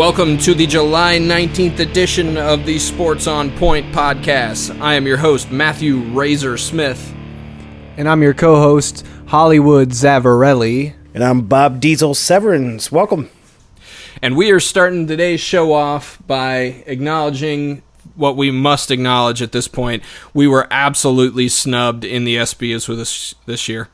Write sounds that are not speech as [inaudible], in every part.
Welcome to the July 19th edition of the Sports on Point podcast. I am your host, Matthew Razor Smith. And I'm your co host, Hollywood Zavarelli. And I'm Bob Diesel Severance. Welcome. And we are starting today's show off by acknowledging what we must acknowledge at this point. We were absolutely snubbed in the SBs with this this year.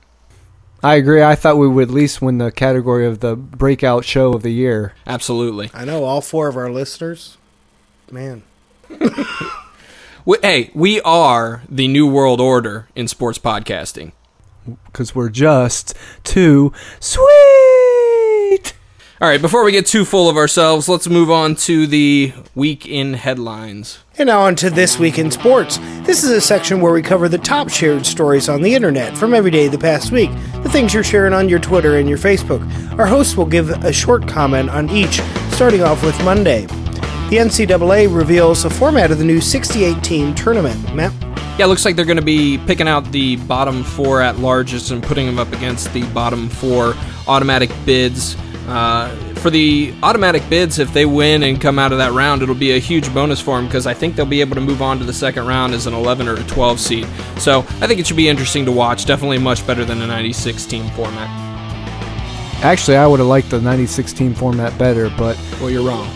I agree. I thought we would at least win the category of the breakout show of the year. Absolutely. I know all four of our listeners. Man. [laughs] we, hey, we are the new world order in sports podcasting. Because we're just too sweet. All right, before we get too full of ourselves, let's move on to the week in headlines. And now on to This Week in Sports. This is a section where we cover the top shared stories on the internet from every day of the past week, the things you're sharing on your Twitter and your Facebook. Our hosts will give a short comment on each, starting off with Monday. The NCAA reveals the format of the new 68 team tournament. Matt? Yeah, it looks like they're going to be picking out the bottom four at largest and putting them up against the bottom four automatic bids. Uh, for the automatic bids, if they win and come out of that round, it'll be a huge bonus for them because I think they'll be able to move on to the second round as an 11 or a 12 seed. So I think it should be interesting to watch. Definitely much better than a 96 team format. Actually, I would have liked the 96 team format better, but. Well, you're wrong.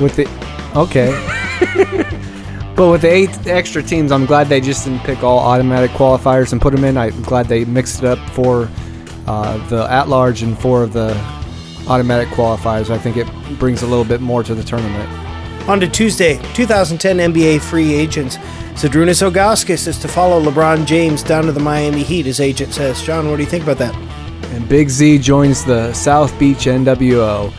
With the. Okay. [laughs] but with the eight extra teams, I'm glad they just didn't pick all automatic qualifiers and put them in. I'm glad they mixed it up for uh, the at large and four of the automatic qualifiers. I think it brings a little bit more to the tournament. On to Tuesday, 2010 NBA free agents. Zydrunas Ilgauskas is to follow LeBron James down to the Miami Heat, his agent says. John, what do you think about that? And Big Z joins the South Beach NWO.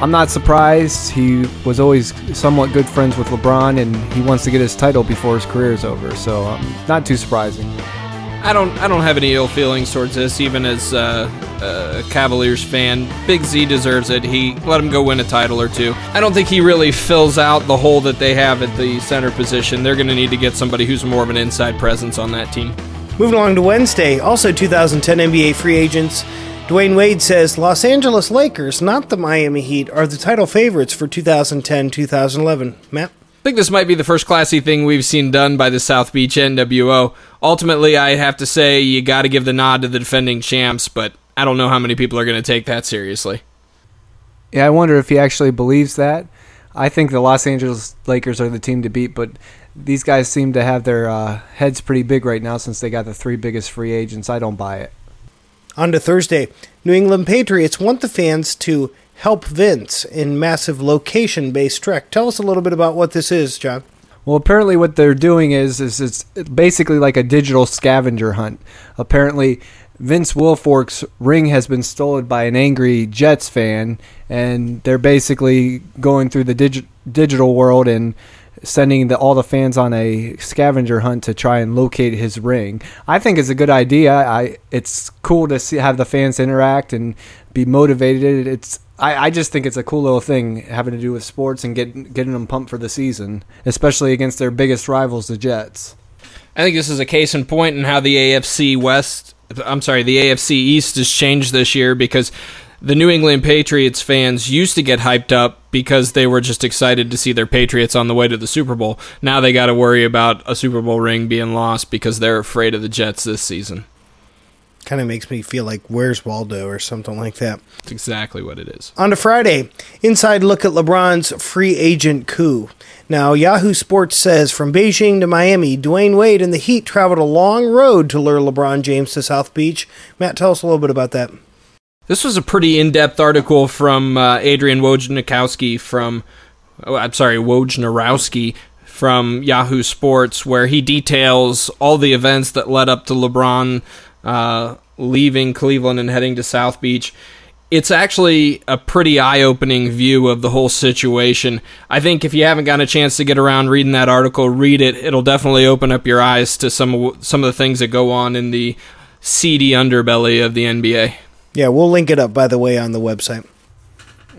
I'm not surprised. He was always somewhat good friends with LeBron, and he wants to get his title before his career is over. So, um, not too surprising. I don't I don't have any ill feelings towards this, even as uh, a Cavaliers fan. Big Z deserves it. He let him go win a title or two. I don't think he really fills out the hole that they have at the center position. They're going to need to get somebody who's more of an inside presence on that team. Moving along to Wednesday, also 2010 NBA free agents. Dwyane Wade says Los Angeles Lakers, not the Miami Heat, are the title favorites for 2010 2011. Matt? I think this might be the first classy thing we've seen done by the South Beach NWO. Ultimately, I have to say you got to give the nod to the defending champs, but I don't know how many people are going to take that seriously. Yeah, I wonder if he actually believes that. I think the Los Angeles Lakers are the team to beat, but these guys seem to have their uh, heads pretty big right now since they got the three biggest free agents. I don't buy it. On to Thursday. New England Patriots want the fans to Help Vince in massive location based trek. Tell us a little bit about what this is, John. Well, apparently, what they're doing is is it's basically like a digital scavenger hunt. Apparently, Vince Wilfork's ring has been stolen by an angry Jets fan, and they're basically going through the digi- digital world and sending the, all the fans on a scavenger hunt to try and locate his ring. I think it's a good idea. I it's cool to see have the fans interact and be motivated. It's I, I just think it's a cool little thing having to do with sports and get, getting them pumped for the season, especially against their biggest rivals, the Jets. I think this is a case in point in how the AFC West, I'm sorry, the AFC East has changed this year because the New England Patriots fans used to get hyped up because they were just excited to see their Patriots on the way to the Super Bowl. Now they got to worry about a Super Bowl ring being lost because they're afraid of the Jets this season. Kind of makes me feel like Where's Waldo or something like that. That's exactly what it is. On to Friday, inside look at LeBron's free agent coup. Now, Yahoo Sports says from Beijing to Miami, Dwyane Wade and the Heat traveled a long road to lure LeBron James to South Beach. Matt, tell us a little bit about that. This was a pretty in-depth article from uh, Adrian Wojnarowski from, oh, I'm sorry, Wojnarowski from Yahoo Sports, where he details all the events that led up to LeBron uh, leaving Cleveland and heading to South Beach. It's actually a pretty eye opening view of the whole situation. I think if you haven't gotten a chance to get around reading that article, read it. It'll definitely open up your eyes to some of, some of the things that go on in the seedy underbelly of the NBA. Yeah, we'll link it up, by the way, on the website.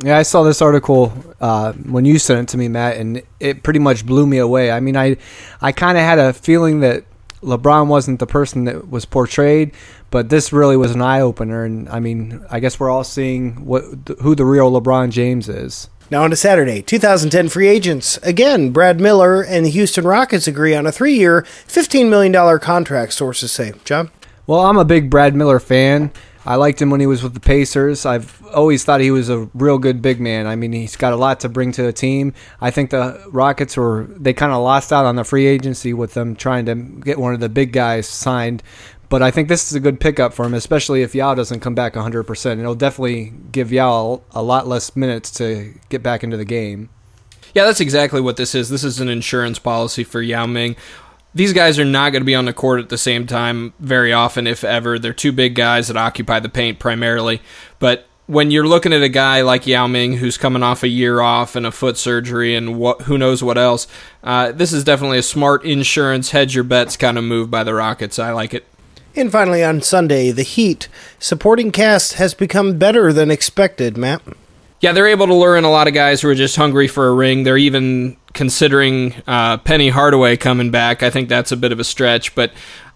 Yeah, I saw this article uh, when you sent it to me, Matt, and it pretty much blew me away. I mean, I, I kind of had a feeling that LeBron wasn't the person that was portrayed, but this really was an eye opener. And I mean, I guess we're all seeing what who the real LeBron James is. Now on to Saturday, 2010 free agents. Again, Brad Miller and the Houston Rockets agree on a three-year, $15 million contract, sources say. John? Well, I'm a big Brad Miller fan. I liked him when he was with the Pacers. I've always thought he was a real good big man. I mean, he's got a lot to bring to the team. I think the Rockets were they kind of lost out on the free agency with them trying to get one of the big guys signed. But I think this is a good pickup for him, especially if Yao doesn't come back 100%. It'll definitely give Yao a lot less minutes to get back into the game. Yeah, that's exactly what this is. This is an insurance policy for Yao Ming these guys are not going to be on the court at the same time very often, if ever. They're two big guys that occupy the paint primarily. But when you're looking at a guy like Yao Ming, who's coming off a year off and a foot surgery and what, who knows what else, uh, this is definitely a smart insurance hedge your bets kind of move by the Rockets. I like it. And finally, on Sunday, the Heat supporting cast has become better than expected. Matt. Yeah, they're able to lure in a lot of guys who are just hungry for a ring. They're even considering uh, Penny Hardaway coming back. I think that's a bit of a stretch, but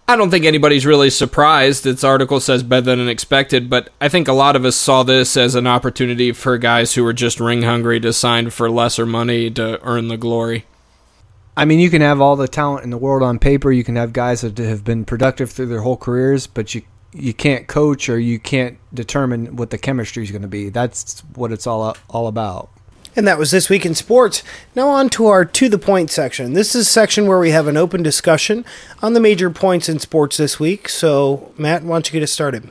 I don't think anybody's really surprised. Its article says better than expected, but I think a lot of us saw this as an opportunity for guys who were just ring hungry to sign for lesser money to earn the glory. I mean, you can have all the talent in the world on paper. You can have guys that have been productive through their whole careers, but you you can't coach or you can't determine what the chemistry is going to be. That's what it's all all about. And that was this week in sports. Now on to our to the point section. This is a section where we have an open discussion on the major points in sports this week. So, Matt, why don't you get us started?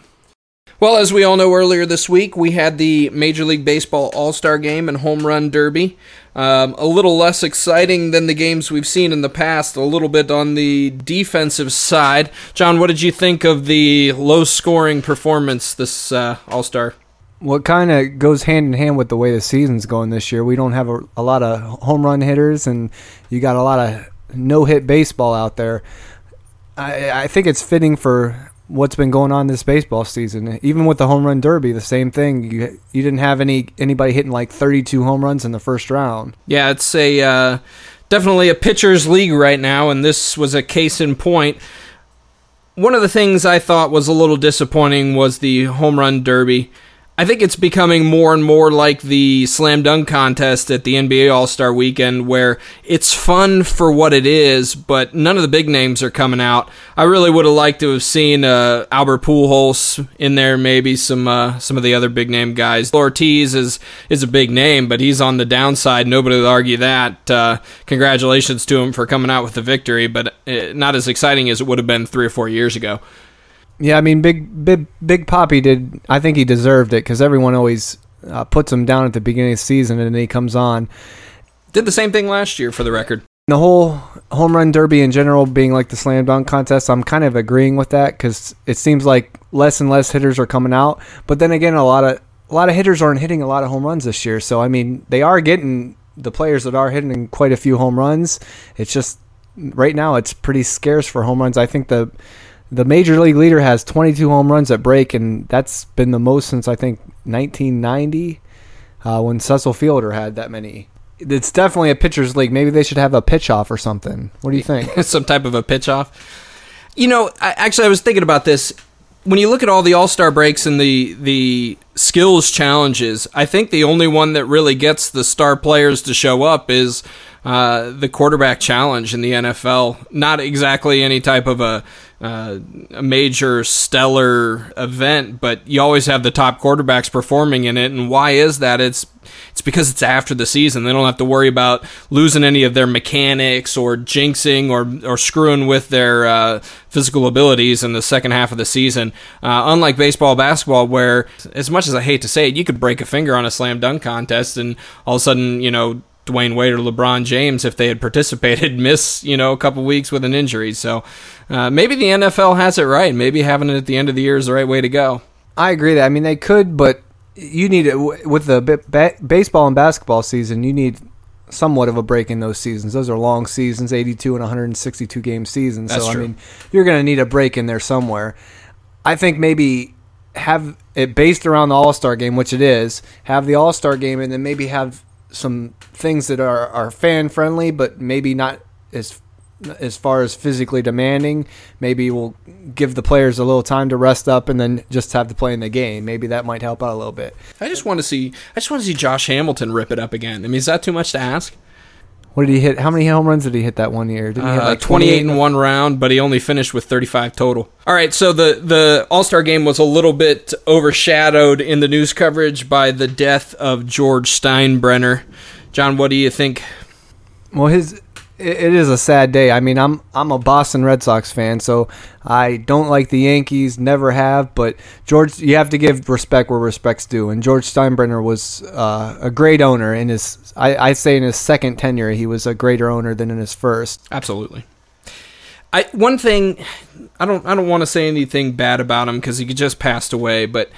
Well, as we all know, earlier this week we had the Major League Baseball All Star Game and Home Run Derby. Um, a little less exciting than the games we've seen in the past, a little bit on the defensive side. John, what did you think of the low scoring performance this uh, All Star? What kind of goes hand in hand with the way the season's going this year. We don't have a, a lot of home run hitters, and you got a lot of no hit baseball out there. I, I think it's fitting for what's been going on this baseball season. Even with the home run derby, the same thing. You you didn't have any anybody hitting like 32 home runs in the first round. Yeah, it's a uh, definitely a pitchers league right now, and this was a case in point. One of the things I thought was a little disappointing was the home run derby. I think it's becoming more and more like the slam dunk contest at the NBA All Star weekend, where it's fun for what it is, but none of the big names are coming out. I really would have liked to have seen uh, Albert Pujols in there, maybe some uh, some of the other big name guys. Ortiz is is a big name, but he's on the downside. Nobody would argue that. Uh, congratulations to him for coming out with the victory, but uh, not as exciting as it would have been three or four years ago. Yeah, I mean, Big Big Big Poppy did. I think he deserved it because everyone always uh, puts him down at the beginning of the season, and then he comes on. Did the same thing last year for the record. The whole home run derby in general being like the slam dunk contest, I'm kind of agreeing with that because it seems like less and less hitters are coming out. But then again, a lot of a lot of hitters aren't hitting a lot of home runs this year. So I mean, they are getting the players that are hitting quite a few home runs. It's just right now it's pretty scarce for home runs. I think the the major league leader has 22 home runs at break, and that's been the most since I think 1990 uh, when Cecil Fielder had that many. It's definitely a pitcher's league. Maybe they should have a pitch off or something. What do you think? [laughs] Some type of a pitch off. You know, I, actually, I was thinking about this. When you look at all the All Star breaks and the the skills challenges, I think the only one that really gets the star players to show up is uh, the quarterback challenge in the NFL. Not exactly any type of a uh, a major stellar event, but you always have the top quarterbacks performing in it. And why is that? It's it's because it's after the season. They don't have to worry about losing any of their mechanics or jinxing or or screwing with their uh, physical abilities in the second half of the season. Uh, unlike baseball, basketball, where as much as I hate to say it, you could break a finger on a slam dunk contest, and all of a sudden, you know, Dwyane Wade or LeBron James, if they had participated, [laughs] miss you know a couple weeks with an injury. So uh, maybe the NFL has it right. Maybe having it at the end of the year is the right way to go. I agree that. I mean, they could, but you need it with the ba- baseball and basketball season. You need somewhat of a break in those seasons. Those are long seasons, 82 and 162 game seasons. That's so true. I mean, you're going to need a break in there somewhere. I think maybe have it based around the All Star game, which it is. Have the All Star game, and then maybe have some things that are, are fan friendly, but maybe not as as far as physically demanding. Maybe we'll give the players a little time to rest up and then just have to play in the game. Maybe that might help out a little bit. I just want to see. I just want to see Josh Hamilton rip it up again. I mean, is that too much to ask? What did he hit? How many home runs did he hit that one year? Did he hit Uh, like 28 in one round, but he only finished with 35 total. All right, so the the All Star game was a little bit overshadowed in the news coverage by the death of George Steinbrenner. John, what do you think? Well, his it is a sad day. I mean, I'm I'm a Boston Red Sox fan, so I don't like the Yankees, never have. But George, you have to give respect where respect's due, and George Steinbrenner was uh, a great owner in his. I, I say in his second tenure, he was a greater owner than in his first. Absolutely. I one thing I don't I don't want to say anything bad about him because he just passed away, but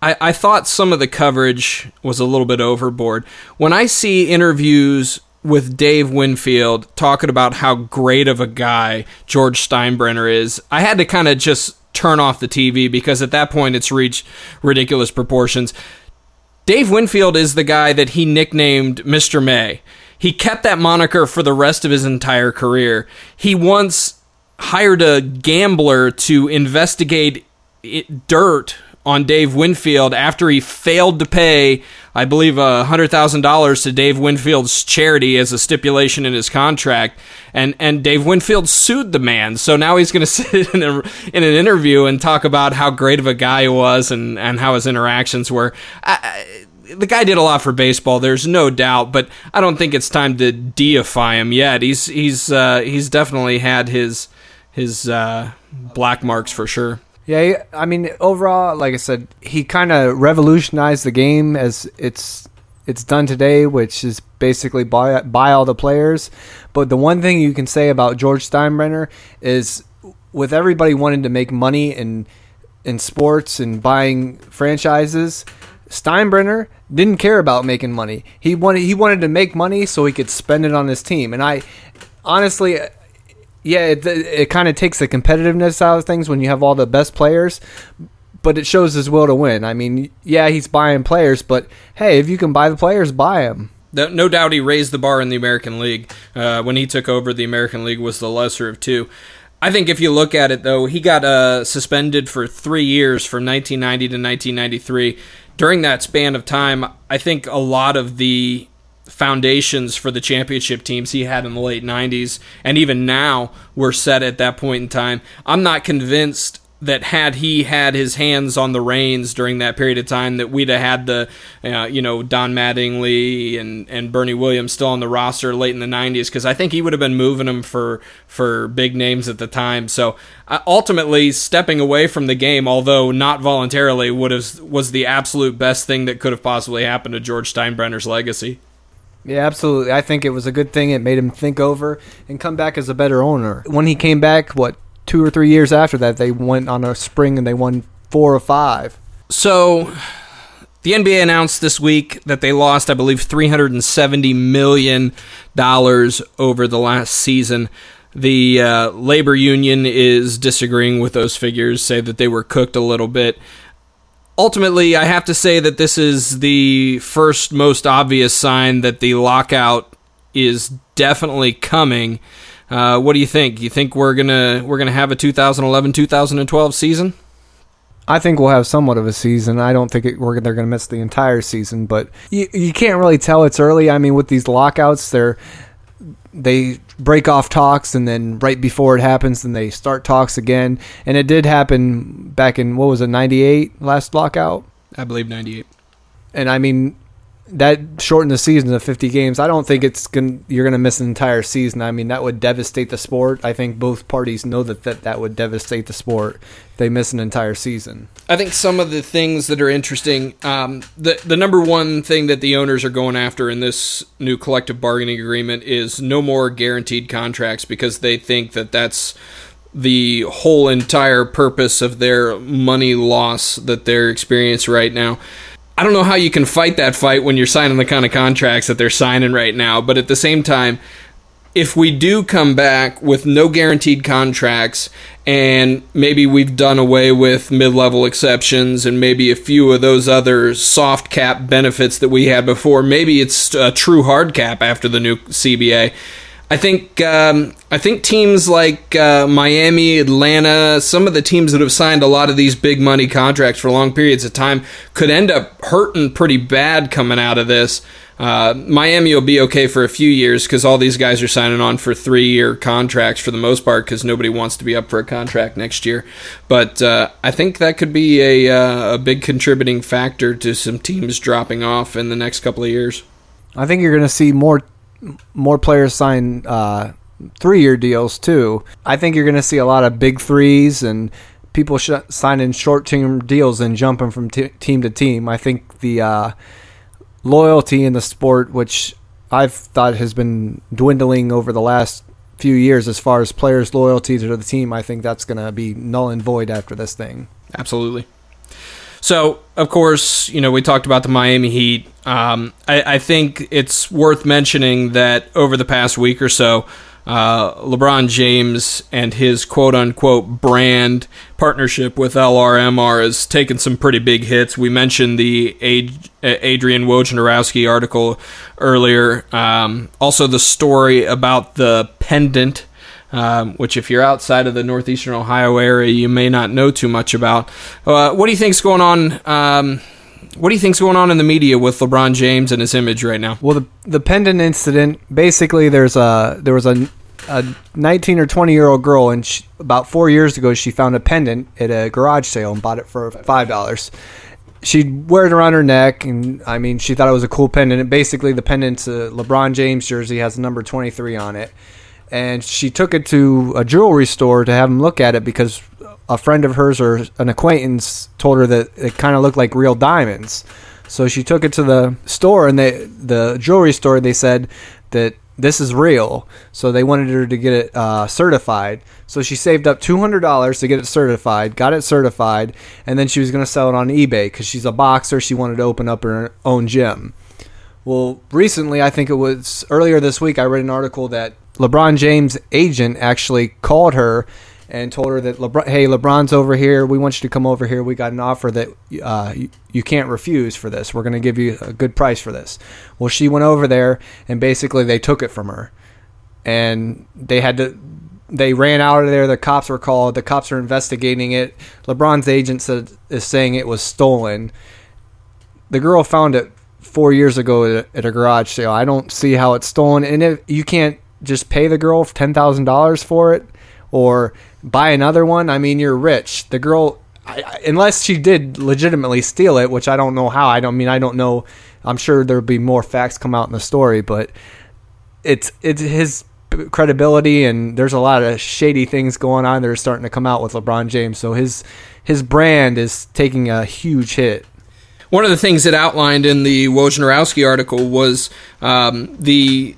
I, I thought some of the coverage was a little bit overboard. When I see interviews with Dave Winfield talking about how great of a guy George Steinbrenner is, I had to kind of just turn off the TV because at that point it's reached ridiculous proportions. Dave Winfield is the guy that he nicknamed Mr. May. He kept that moniker for the rest of his entire career. He once hired a gambler to investigate dirt on Dave Winfield after he failed to pay, I believe, a hundred thousand dollars to Dave Winfield's charity as a stipulation in his contract, and and Dave Winfield sued the man. So now he's going [laughs] to sit in a in an interview and talk about how great of a guy he was and and how his interactions were. I, I, the guy did a lot for baseball. There's no doubt, but I don't think it's time to deify him yet. He's he's uh, he's definitely had his his uh, black marks for sure. Yeah, I mean, overall, like I said, he kind of revolutionized the game as it's it's done today, which is basically buy buy all the players. But the one thing you can say about George Steinbrenner is, with everybody wanting to make money in in sports and buying franchises, Steinbrenner didn't care about making money. He wanted he wanted to make money so he could spend it on his team. And I honestly yeah, it, it kind of takes the competitiveness out of things when you have all the best players, but it shows his will to win. I mean, yeah, he's buying players, but hey, if you can buy the players, buy them. No doubt he raised the bar in the American League. Uh, when he took over, the American League was the lesser of two. I think if you look at it, though, he got uh, suspended for three years from 1990 to 1993. During that span of time, I think a lot of the foundations for the championship teams he had in the late 90s and even now were set at that point in time. I'm not convinced that had he had his hands on the reins during that period of time, that we'd have had the, uh, you know, Don Mattingly and, and Bernie Williams still on the roster late in the '90s, because I think he would have been moving them for for big names at the time. So uh, ultimately, stepping away from the game, although not voluntarily, would have was the absolute best thing that could have possibly happened to George Steinbrenner's legacy. Yeah, absolutely. I think it was a good thing. It made him think over and come back as a better owner. When he came back, what two or three years after that, they went on a spring and they won four or five. So, the NBA announced this week that they lost, I believe, $370 million over the last season. The uh, labor union is disagreeing with those figures, say that they were cooked a little bit. Ultimately, I have to say that this is the first most obvious sign that the lockout is definitely coming. Uh, what do you think? You think we're gonna we're gonna have a 2011-2012 season? I think we'll have somewhat of a season. I don't think it, we're they're going to miss the entire season, but you you can't really tell. It's early. I mean, with these lockouts, they're they break off talks, and then right before it happens, then they start talks again. And it did happen back in what was it, '98 last lockout. I believe 98. And I mean, that shortened the season to 50 games. I don't think it's going you're going to miss an entire season. I mean, that would devastate the sport. I think both parties know that that, that would devastate the sport if they miss an entire season. I think some of the things that are interesting, um, the the number one thing that the owners are going after in this new collective bargaining agreement is no more guaranteed contracts because they think that that's the whole entire purpose of their money loss that they're experiencing right now. I don't know how you can fight that fight when you're signing the kind of contracts that they're signing right now, but at the same time, if we do come back with no guaranteed contracts and maybe we've done away with mid-level exceptions and maybe a few of those other soft cap benefits that we had before maybe it's a true hard cap after the new CBA I think um, I think teams like uh, Miami, Atlanta, some of the teams that have signed a lot of these big money contracts for long periods of time could end up hurting pretty bad coming out of this. Uh, Miami will be okay for a few years because all these guys are signing on for three year contracts for the most part because nobody wants to be up for a contract next year. But uh, I think that could be a, uh, a big contributing factor to some teams dropping off in the next couple of years. I think you're going to see more more players sign uh, three year deals too. I think you're going to see a lot of big threes and people sh- signing short term deals and jumping from t- team to team. I think the uh, loyalty in the sport, which I've thought has been dwindling over the last few years as far as players' loyalty to the team, I think that's going to be null and void after this thing. Absolutely. So, of course, you know, we talked about the Miami Heat. Um, I, I, think it's worth mentioning that over the past week or so, uh, LeBron James and his quote unquote brand partnership with LRMR has taken some pretty big hits. We mentioned the Ad- Adrian Wojnarowski article earlier. Um, also, the story about the pendant um, which if you're outside of the northeastern Ohio area, you may not know too much about. Uh, what do you think's going on? Um, what do you think's going on in the media with LeBron James and his image right now? Well, the the pendant incident. Basically, there's a there was a a 19 or 20 year old girl, and she, about four years ago, she found a pendant at a garage sale and bought it for five dollars. She'd wear it around her neck, and I mean, she thought it was a cool pendant. And basically, the pendant's a LeBron James jersey has the number 23 on it and she took it to a jewelry store to have him look at it because a friend of hers or an acquaintance told her that it kind of looked like real diamonds. So she took it to the store, and they the jewelry store they said that this is real. So they wanted her to get it uh, certified. So she saved up two hundred dollars to get it certified, got it certified, and then she was going to sell it on eBay because she's a boxer. She wanted to open up her own gym. Well, recently, I think it was earlier this week, I read an article that LeBron James' agent actually called her and told her that LeBron, hey, LeBron's over here. We want you to come over here. We got an offer that uh, you, you can't refuse for this. We're going to give you a good price for this. Well, she went over there and basically they took it from her, and they had to. They ran out of there. The cops were called. The cops are investigating it. LeBron's agent said, is saying it was stolen. The girl found it four years ago at a garage sale. I don't see how it's stolen, and if you can't just pay the girl ten thousand dollars for it, or buy another one. I mean, you're rich. The girl, I, unless she did legitimately steal it, which I don't know how. I don't mean I don't know. I'm sure there'll be more facts come out in the story, but it's it's his credibility and there's a lot of shady things going on that are starting to come out with LeBron James. So his his brand is taking a huge hit. One of the things that outlined in the Wojnarowski article was um, the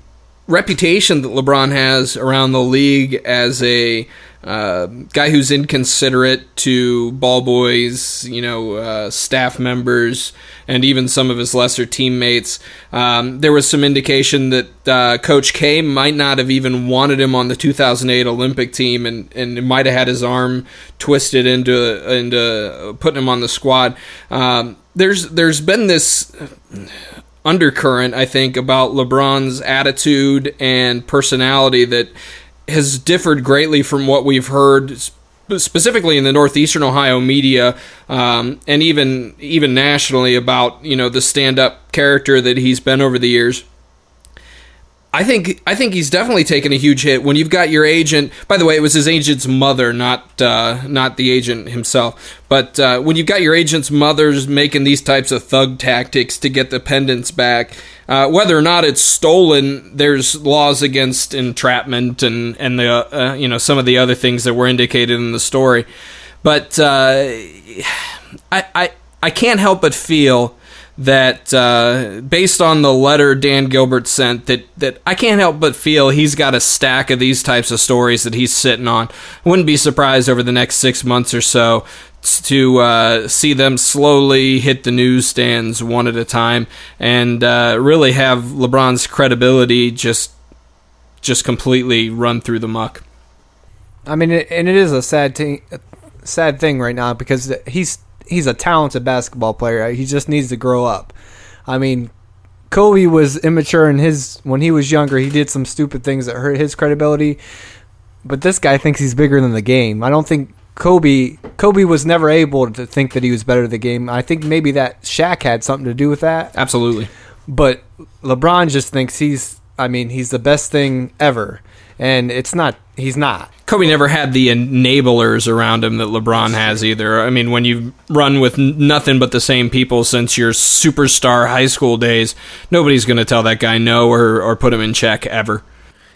reputation that LeBron has around the league as a uh, guy who's inconsiderate to ball boys, you know, uh, staff members, and even some of his lesser teammates. Um, there was some indication that uh, Coach K might not have even wanted him on the 2008 Olympic team, and and might have had his arm twisted into into putting him on the squad. Um, there's there's been this undercurrent, I think, about LeBron's attitude and personality that has differed greatly from what we've heard specifically in the northeastern Ohio media um, and even even nationally about you know the stand up character that he's been over the years. I think I think he's definitely taken a huge hit when you've got your agent. By the way, it was his agent's mother, not uh, not the agent himself. But uh, when you've got your agent's mother's making these types of thug tactics to get the pendants back, uh, whether or not it's stolen, there's laws against entrapment and and the uh, you know some of the other things that were indicated in the story. But uh, I I I can't help but feel that uh, based on the letter Dan Gilbert sent that that I can't help but feel he's got a stack of these types of stories that he's sitting on. Wouldn't be surprised over the next six months or so to uh, see them slowly hit the newsstands one at a time and uh, really have LeBron's credibility just just completely run through the muck. I mean, and it is a sad thing, sad thing right now because he's he's a talented basketball player. Uh, he just needs to grow up. I mean, Kobe was immature in his when he was younger. He did some stupid things that hurt his credibility. But this guy thinks he's bigger than the game. I don't think Kobe Kobe was never able to think that he was better than the game. I think maybe that Shaq had something to do with that. Absolutely. But LeBron just thinks he's I mean, he's the best thing ever. And it's not he's not. Kobe never had the enablers around him that LeBron has either. I mean, when you run with nothing but the same people since your superstar high school days, nobody's going to tell that guy no or, or put him in check ever.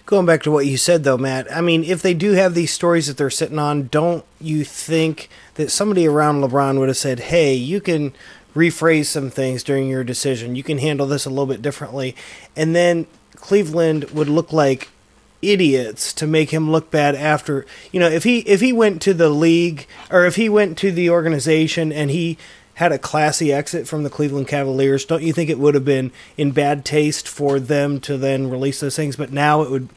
Going back to what you said, though, Matt, I mean, if they do have these stories that they're sitting on, don't you think that somebody around LeBron would have said, hey, you can rephrase some things during your decision? You can handle this a little bit differently. And then Cleveland would look like idiots to make him look bad after you know if he if he went to the league or if he went to the organization and he had a classy exit from the Cleveland Cavaliers don't you think it would have been in bad taste for them to then release those things but now it would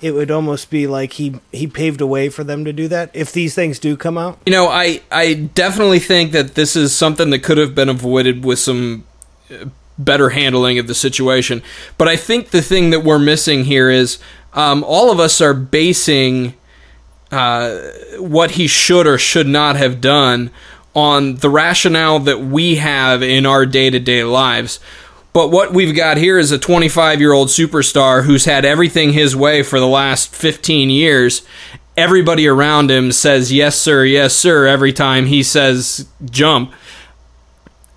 it would almost be like he he paved a way for them to do that if these things do come out You know, I I definitely think that this is something that could have been avoided with some uh, better handling of the situation. But I think the thing that we're missing here is um, all of us are basing uh, what he should or should not have done on the rationale that we have in our day to day lives. But what we've got here is a 25 year old superstar who's had everything his way for the last 15 years. Everybody around him says, yes, sir, yes, sir, every time he says jump.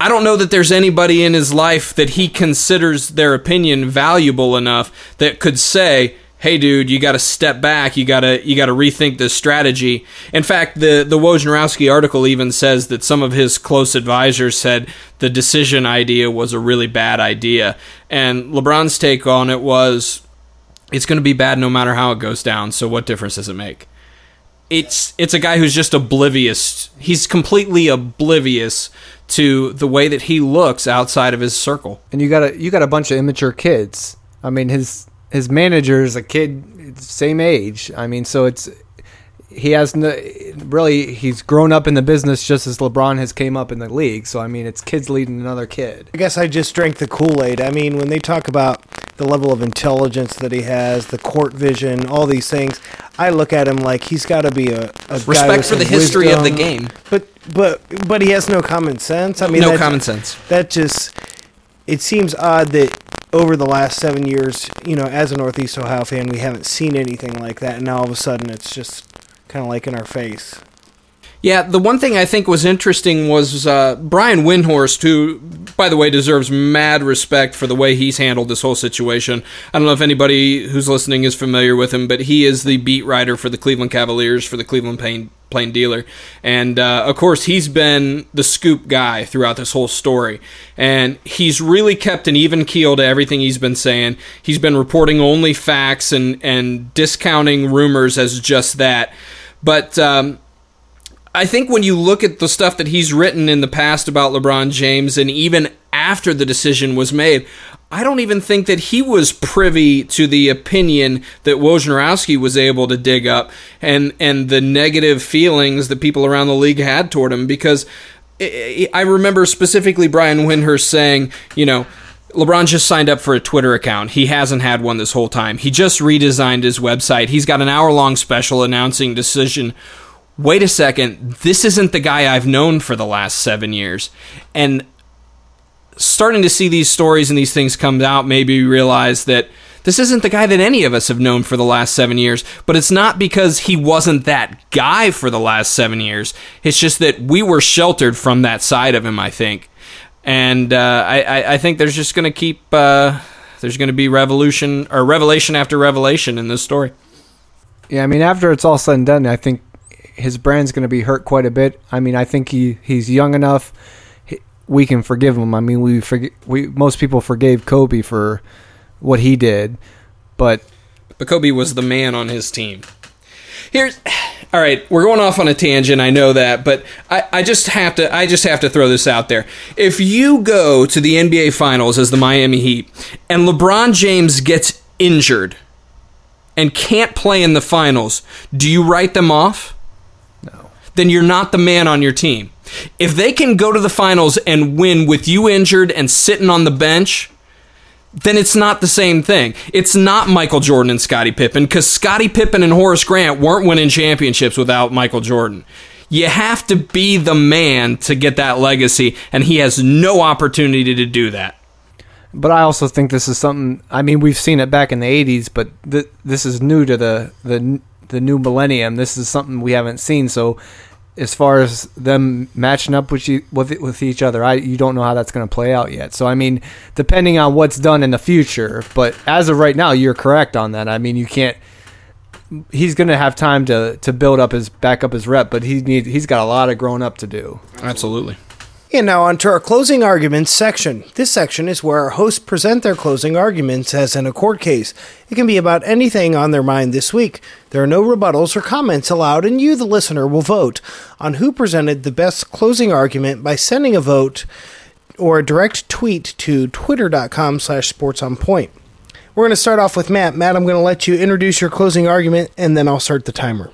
I don't know that there's anybody in his life that he considers their opinion valuable enough that could say, "Hey, dude, you got to step back. You got to you got to rethink this strategy." In fact, the the Wojnarowski article even says that some of his close advisors said the decision idea was a really bad idea, and LeBron's take on it was, "It's going to be bad no matter how it goes down. So what difference does it make?" it's it's a guy who's just oblivious. He's completely oblivious to the way that he looks outside of his circle. And you got a you got a bunch of immature kids. I mean, his his manager is a kid same age. I mean, so it's he has no really he's grown up in the business just as LeBron has came up in the league. So I mean, it's kids leading another kid. I guess I just drank the Kool Aid. I mean, when they talk about the level of intelligence that he has, the court vision, all these things, I look at him like he's got to be a, a guy Respect with for the some history of the game. But but but he has no common sense. I mean, no that- common sense. That just it seems odd that over the last seven years, you know, as a Northeast Ohio fan, we haven't seen anything like that, and now all of a sudden it's just kind of like in our face. Yeah, the one thing I think was interesting was uh, Brian Windhorst, who, by the way, deserves mad respect for the way he's handled this whole situation. I don't know if anybody who's listening is familiar with him, but he is the beat writer for the Cleveland Cavaliers for the Cleveland Plain, Plain Dealer. And uh, of course, he's been the scoop guy throughout this whole story. And he's really kept an even keel to everything he's been saying. He's been reporting only facts and, and discounting rumors as just that. But. Um, I think when you look at the stuff that he's written in the past about LeBron James and even after the decision was made, I don't even think that he was privy to the opinion that Wojnarowski was able to dig up and and the negative feelings that people around the league had toward him because I remember specifically Brian Windhorst saying, you know, LeBron just signed up for a Twitter account. He hasn't had one this whole time. He just redesigned his website. He's got an hour long special announcing decision wait a second, this isn't the guy I've known for the last seven years. And starting to see these stories and these things come out made me realize that this isn't the guy that any of us have known for the last seven years. But it's not because he wasn't that guy for the last seven years. It's just that we were sheltered from that side of him, I think. And uh, I, I, I think there's just going to keep. Uh, there's going to be revolution or revelation after revelation in this story. Yeah, I mean, after it's all said and done, I think his brand's going to be hurt quite a bit. I mean, I think he he's young enough. He, we can forgive him. I mean, we forg we most people forgave Kobe for what he did, but But Kobe was the man on his team. Here's [sighs] all right, we're going off on a tangent, I know that, but I, I just have to I just have to throw this out there. If you go to the NBA finals as the Miami Heat and LeBron James gets injured and can't play in the finals, do you write them off? Then you're not the man on your team. If they can go to the finals and win with you injured and sitting on the bench, then it's not the same thing. It's not Michael Jordan and Scottie Pippen because Scottie Pippen and Horace Grant weren't winning championships without Michael Jordan. You have to be the man to get that legacy, and he has no opportunity to do that. But I also think this is something. I mean, we've seen it back in the '80s, but th- this is new to the the the new millennium. This is something we haven't seen. So, as far as them matching up with you, with with each other, I you don't know how that's going to play out yet. So, I mean, depending on what's done in the future, but as of right now, you're correct on that. I mean, you can't. He's going to have time to to build up his back up his rep, but he need he's got a lot of growing up to do. Absolutely. And now on to our closing arguments section. This section is where our hosts present their closing arguments as in a court case. It can be about anything on their mind this week. There are no rebuttals or comments allowed, and you, the listener, will vote on who presented the best closing argument by sending a vote or a direct tweet to twitter.com slash sports on point. We're going to start off with Matt. Matt, I'm going to let you introduce your closing argument, and then I'll start the timer.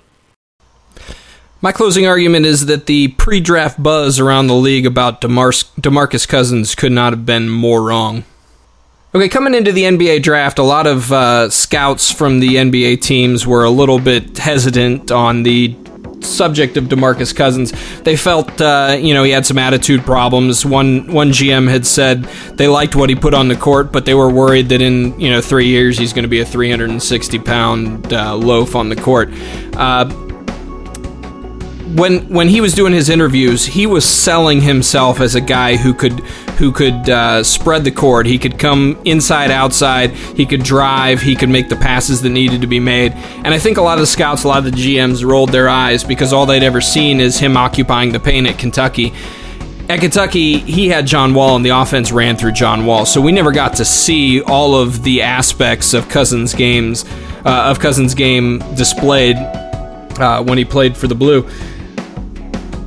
My closing argument is that the pre draft buzz around the league about DeMar- Demarcus Cousins could not have been more wrong. Okay, coming into the NBA draft, a lot of uh, scouts from the NBA teams were a little bit hesitant on the subject of DeMarcus Cousins. They felt, uh, you know, he had some attitude problems. One one GM had said they liked what he put on the court, but they were worried that in you know three years he's going to be a 360 pound uh, loaf on the court. Uh, when when he was doing his interviews, he was selling himself as a guy who could who could uh, spread the court. He could come inside, outside. He could drive. He could make the passes that needed to be made. And I think a lot of the scouts, a lot of the GMs, rolled their eyes because all they'd ever seen is him occupying the paint at Kentucky. At Kentucky, he had John Wall, and the offense ran through John Wall, so we never got to see all of the aspects of Cousins' games, uh, of Cousins' game displayed uh, when he played for the Blue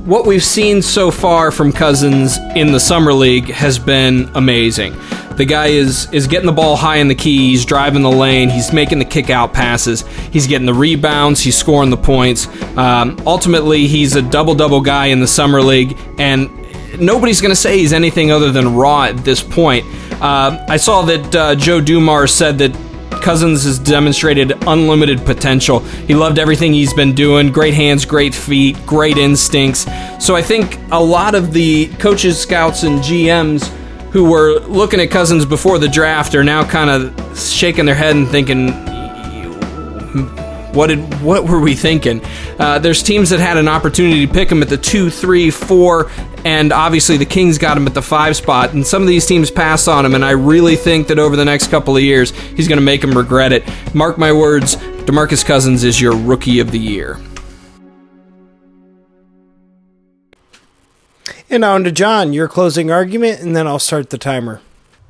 what we've seen so far from Cousins in the summer league has been amazing. The guy is is getting the ball high in the key. He's driving the lane. He's making the kick out passes. He's getting the rebounds. He's scoring the points. Um, ultimately, he's a double double guy in the summer league, and nobody's going to say he's anything other than raw at this point. Uh, I saw that uh, Joe Dumars said that Cousins has demonstrated unlimited potential. He loved everything he's been doing great hands, great feet, great instincts. So I think a lot of the coaches, scouts, and GMs who were looking at Cousins before the draft are now kind of shaking their head and thinking, what did what were we thinking? Uh, there's teams that had an opportunity to pick him at the two, three, four, and obviously the Kings got him at the five spot. And some of these teams pass on him, and I really think that over the next couple of years he's going to make them regret it. Mark my words, DeMarcus Cousins is your rookie of the year. And on to John, your closing argument, and then I'll start the timer.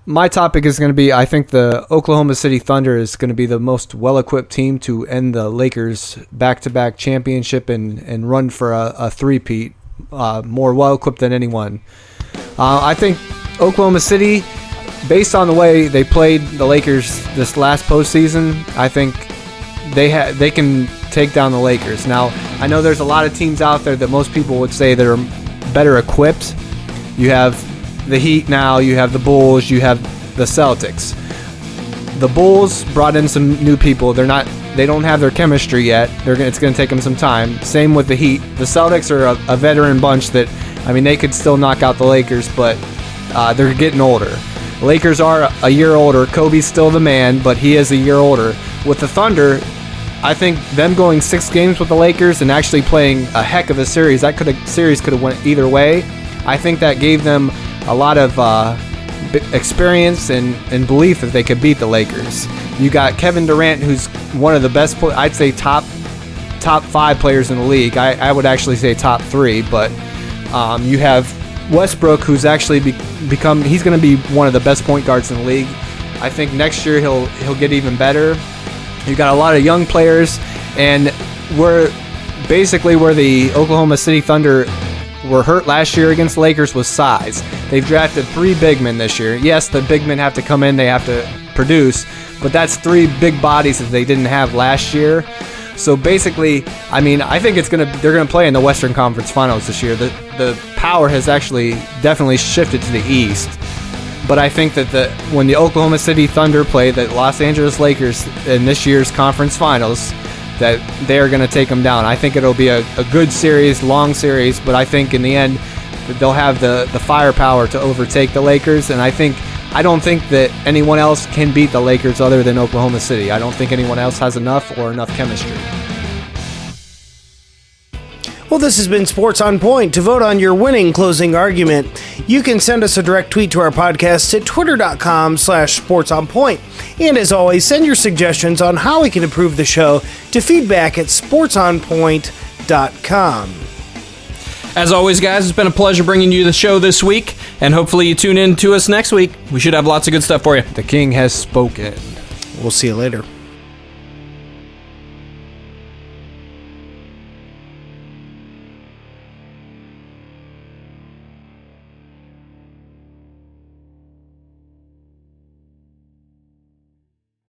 My topic is going to be I think the Oklahoma City Thunder is going to be the most well equipped team to end the Lakers back to back championship and, and run for a, a three-peat, uh, more well equipped than anyone. Uh, I think Oklahoma City, based on the way they played the Lakers this last postseason, I think they ha- they can take down the Lakers. Now, I know there's a lot of teams out there that most people would say that are better equipped. You have the Heat now, you have the Bulls, you have the Celtics. The Bulls brought in some new people. They're not they don't have their chemistry yet. Gonna, it's going to take them some time. Same with the Heat. The Celtics are a, a, veteran bunch that I mean they could still knock out the Lakers, but uh, they're getting older. Lakers are a year older. Kobe's still the man, but he is a year older. With the Thunder, I think them going six games with the Lakers and actually playing a heck of a series. That could have series could have went either way. I think that gave them a lot of uh, experience and, and belief that they could beat the Lakers. You got Kevin Durant, who's one of the best, I'd say top top five players in the league. I, I would actually say top three, but um, you have Westbrook, who's actually be, become he's going to be one of the best point guards in the league. I think next year he'll he'll get even better. You got a lot of young players, and we're basically where the Oklahoma City Thunder were hurt last year against the Lakers was size. They've drafted three big men this year. Yes, the big men have to come in, they have to produce, but that's three big bodies that they didn't have last year. So basically, I mean, I think it's gonna they're gonna play in the Western Conference Finals this year. The the power has actually definitely shifted to the East. but I think that the when the Oklahoma City Thunder play the Los Angeles Lakers in this year's conference finals, that they are going to take them down. I think it'll be a, a good series, long series, but I think in the end they'll have the, the firepower to overtake the Lakers, and I think I don't think that anyone else can beat the Lakers other than Oklahoma City. I don't think anyone else has enough or enough chemistry. Well, this has been Sports on Point. To vote on your winning closing argument, you can send us a direct tweet to our podcast at twitter.com slash sports on point. And as always, send your suggestions on how we can improve the show to feedback at sportsonpoint.com. As always, guys, it's been a pleasure bringing you the show this week, and hopefully you tune in to us next week. We should have lots of good stuff for you. The king has spoken. We'll see you later.